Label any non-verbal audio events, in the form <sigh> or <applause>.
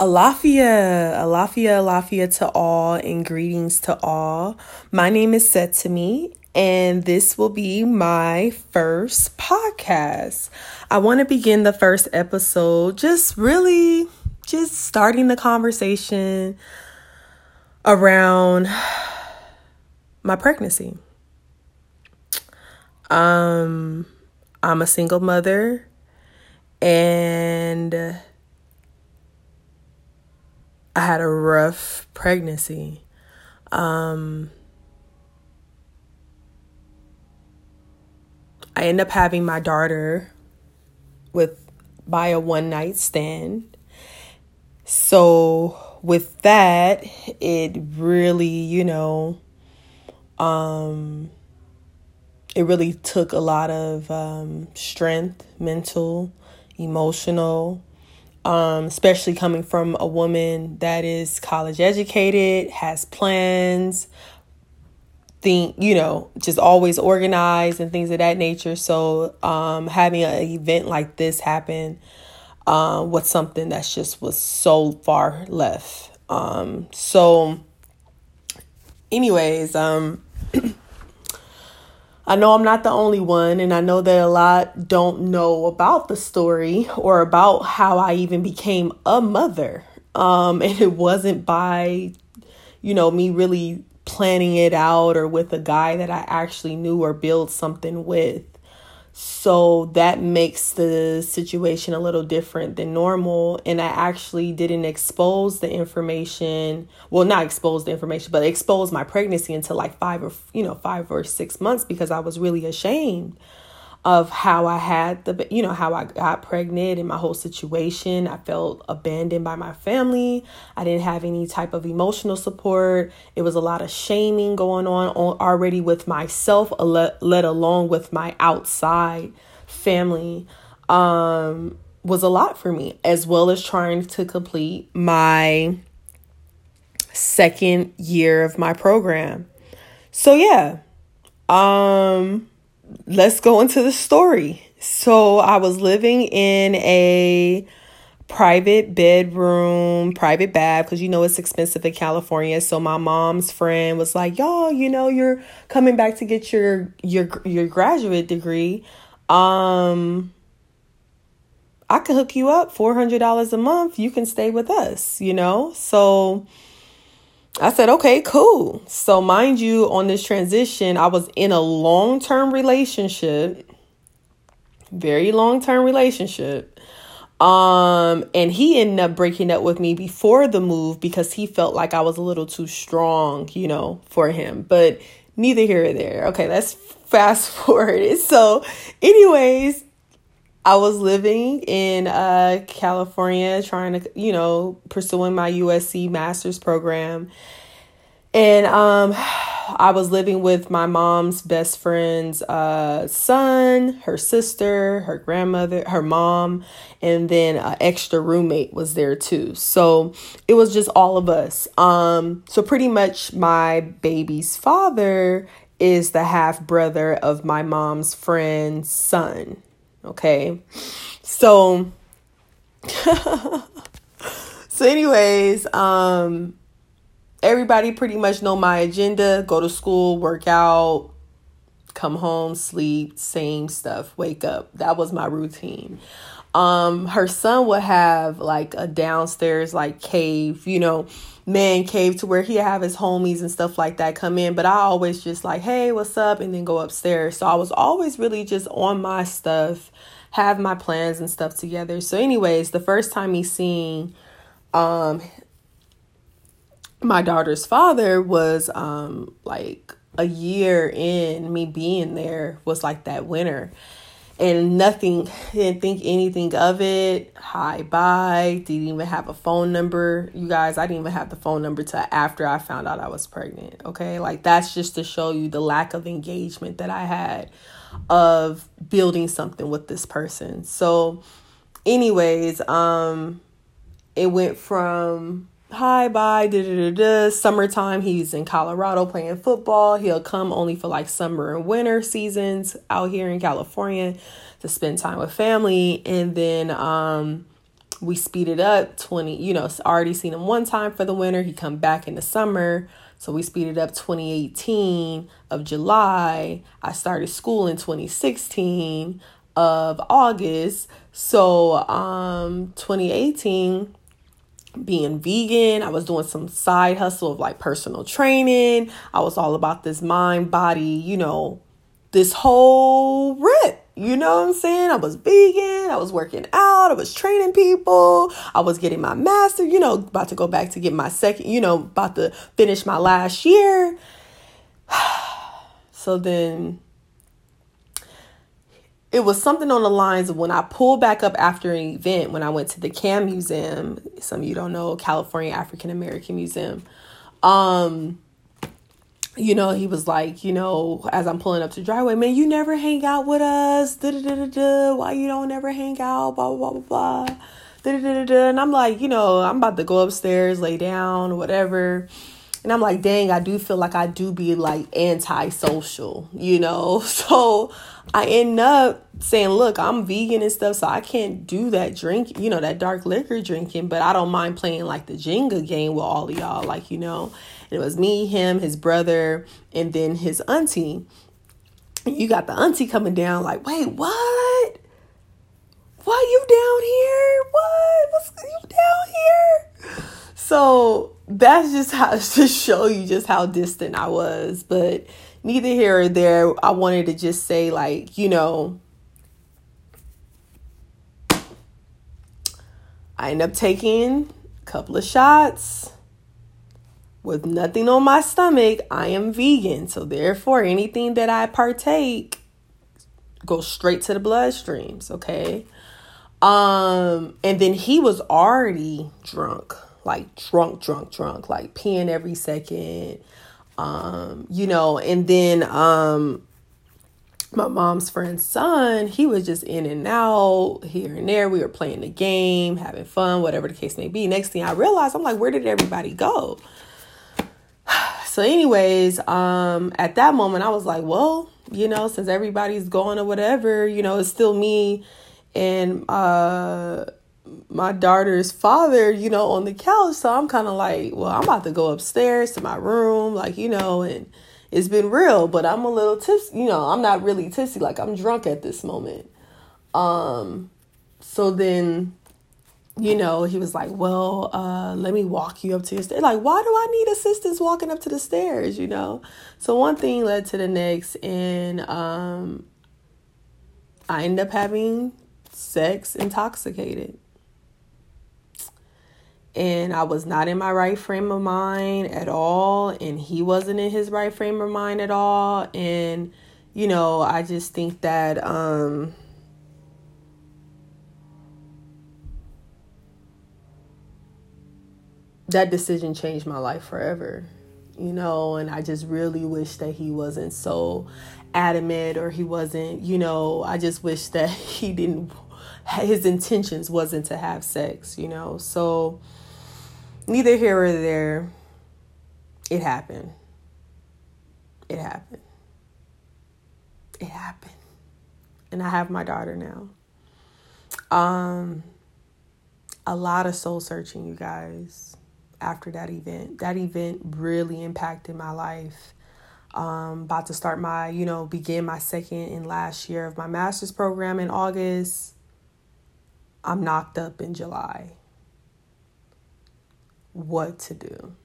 Alafia, Alafia, Alafia to all, and greetings to all. My name is Setimi, and this will be my first podcast. I want to begin the first episode just really just starting the conversation around my pregnancy. Um, I'm a single mother, and I had a rough pregnancy. Um, I end up having my daughter with by a one night stand. So with that, it really, you know, um, it really took a lot of um, strength, mental, emotional, um, especially coming from a woman that is college educated, has plans, think you know just always organized and things of that nature. So um, having an event like this happen uh, was something that's just was so far left. Um, so, anyways, um. I know I'm not the only one, and I know that a lot don't know about the story or about how I even became a mother. Um, and it wasn't by, you know, me really planning it out or with a guy that I actually knew or built something with. So that makes the situation a little different than normal. And I actually didn't expose the information. Well, not expose the information, but expose my pregnancy until like five or, you know, five or six months because I was really ashamed of how I had the, you know, how I got pregnant and my whole situation. I felt abandoned by my family. I didn't have any type of emotional support. It was a lot of shaming going on already with myself, let, alone with my outside family. Um, was a lot for me, as well as trying to complete my second year of my program. So yeah, um let's go into the story. So I was living in a private bedroom, private bath, because you know it's expensive in California. So my mom's friend was like, "Y'all, you know, you're coming back to get your your your graduate degree. Um, I could hook you up four hundred dollars a month. You can stay with us, you know." So I said, okay, cool. So, mind you, on this transition, I was in a long term relationship, very long term relationship. Um, and he ended up breaking up with me before the move because he felt like I was a little too strong, you know, for him. But neither here or there. Okay, let's fast <laughs> forward. So, anyways, I was living in uh, California trying to, you know, pursuing my USC master's program. And um, <sighs> I was living with my mom's best friend's uh, son, her sister, her grandmother, her mom, and then an extra roommate was there too. So it was just all of us. Um, so pretty much my baby's father is the half brother of my mom's friend's son. Okay. So <laughs> so anyways, um everybody pretty much know my agenda, go to school, work out, come home, sleep, same stuff, wake up. That was my routine. Um her son would have like a downstairs like cave, you know, man cave to where he have his homies and stuff like that come in, but I always just like, "Hey, what's up?" and then go upstairs. So I was always really just on my stuff have my plans and stuff together. So, anyways, the first time he seen um my daughter's father was um like a year in me being there was like that winter and nothing didn't think anything of it. Hi bye. Didn't even have a phone number. You guys i didn't even have the phone number till after i found out i was pregnant okay? Like that's just to show you the lack of engagement that i had of building something with this person. So, anyways, um, it went from hi bye da da da summertime he's in colorado playing football. He'll come only for like summer and winter seasons out here in california to spend time with family. And then um we speeded up 20 you know already seen him one time for the winter. He come back in the summer. So we speeded up 2018 of july. I started school in 2016 of august. So um 2018 being vegan. I was doing some side hustle of like personal training. I was all about this mind, body, you know, this whole rip. You know what I'm saying? I was vegan, I was working out, I was training people, I was getting my master, you know, about to go back to get my second, you know, about to finish my last year. <sighs> so then it was something on the lines of when I pulled back up after an event when I went to the CAM Museum. Some of you don't know California African American Museum. Um, you know, he was like, you know, as I'm pulling up to driveway, man, you never hang out with us. Da da da da da. Why you don't ever hang out? Blah blah blah blah. Da da da da. And I'm like, you know, I'm about to go upstairs, lay down, whatever. And I'm like, dang, I do feel like I do be like antisocial, you know? <laughs> So I end up saying, look, I'm vegan and stuff, so I can't do that drink, you know, that dark liquor drinking, but I don't mind playing like the Jenga game with all of y'all, like, you know. And it was me, him, his brother, and then his auntie. You got the auntie coming down, like, wait, what? Why you down here? What? What's you down here? So that's just how <laughs> to show you just how distant I was. But neither here or there. I wanted to just say, like, you know, I end up taking a couple of shots with nothing on my stomach. I am vegan. So, therefore, anything that I partake goes straight to the bloodstreams. Okay. Um, and then he was already drunk, like drunk, drunk, drunk, like peeing every second um, you know, and then um my mom's friend's son, he was just in and out here and there. We were playing the game, having fun, whatever the case may be. Next thing I realized, I'm like, where did everybody go? <sighs> So, anyways, um, at that moment, I was like, well, you know, since everybody's going or whatever, you know, it's still me and uh my daughter's father, you know, on the couch. So I'm kind of like, well, I'm about to go upstairs to my room, like, you know, and it's been real, but I'm a little tipsy, you know, I'm not really tipsy, like I'm drunk at this moment. Um, so then, you know, he was like, well, uh, let me walk you up to your stairs. Like, why do I need assistance walking up to the stairs, you know? So one thing led to the next, and um, I end up having sex intoxicated and I was not in my right frame of mind at all, and he wasn't in his right frame of mind at all. And, you know, I just think that, um, that decision changed my life forever, you know, and I just really wish that he wasn't so adamant or he wasn't, you know, I just wish that <laughs> he didn't, his intentions wasn't to have sex, you know, so neither here or there. It happened. It happened. It happened. And I have my daughter now. Um a lot of soul searching, you guys, after that event. That event really impacted my life. Um, about to start my, you know, begin my second and last year of my master's program in August. I'm knocked up in July what to do.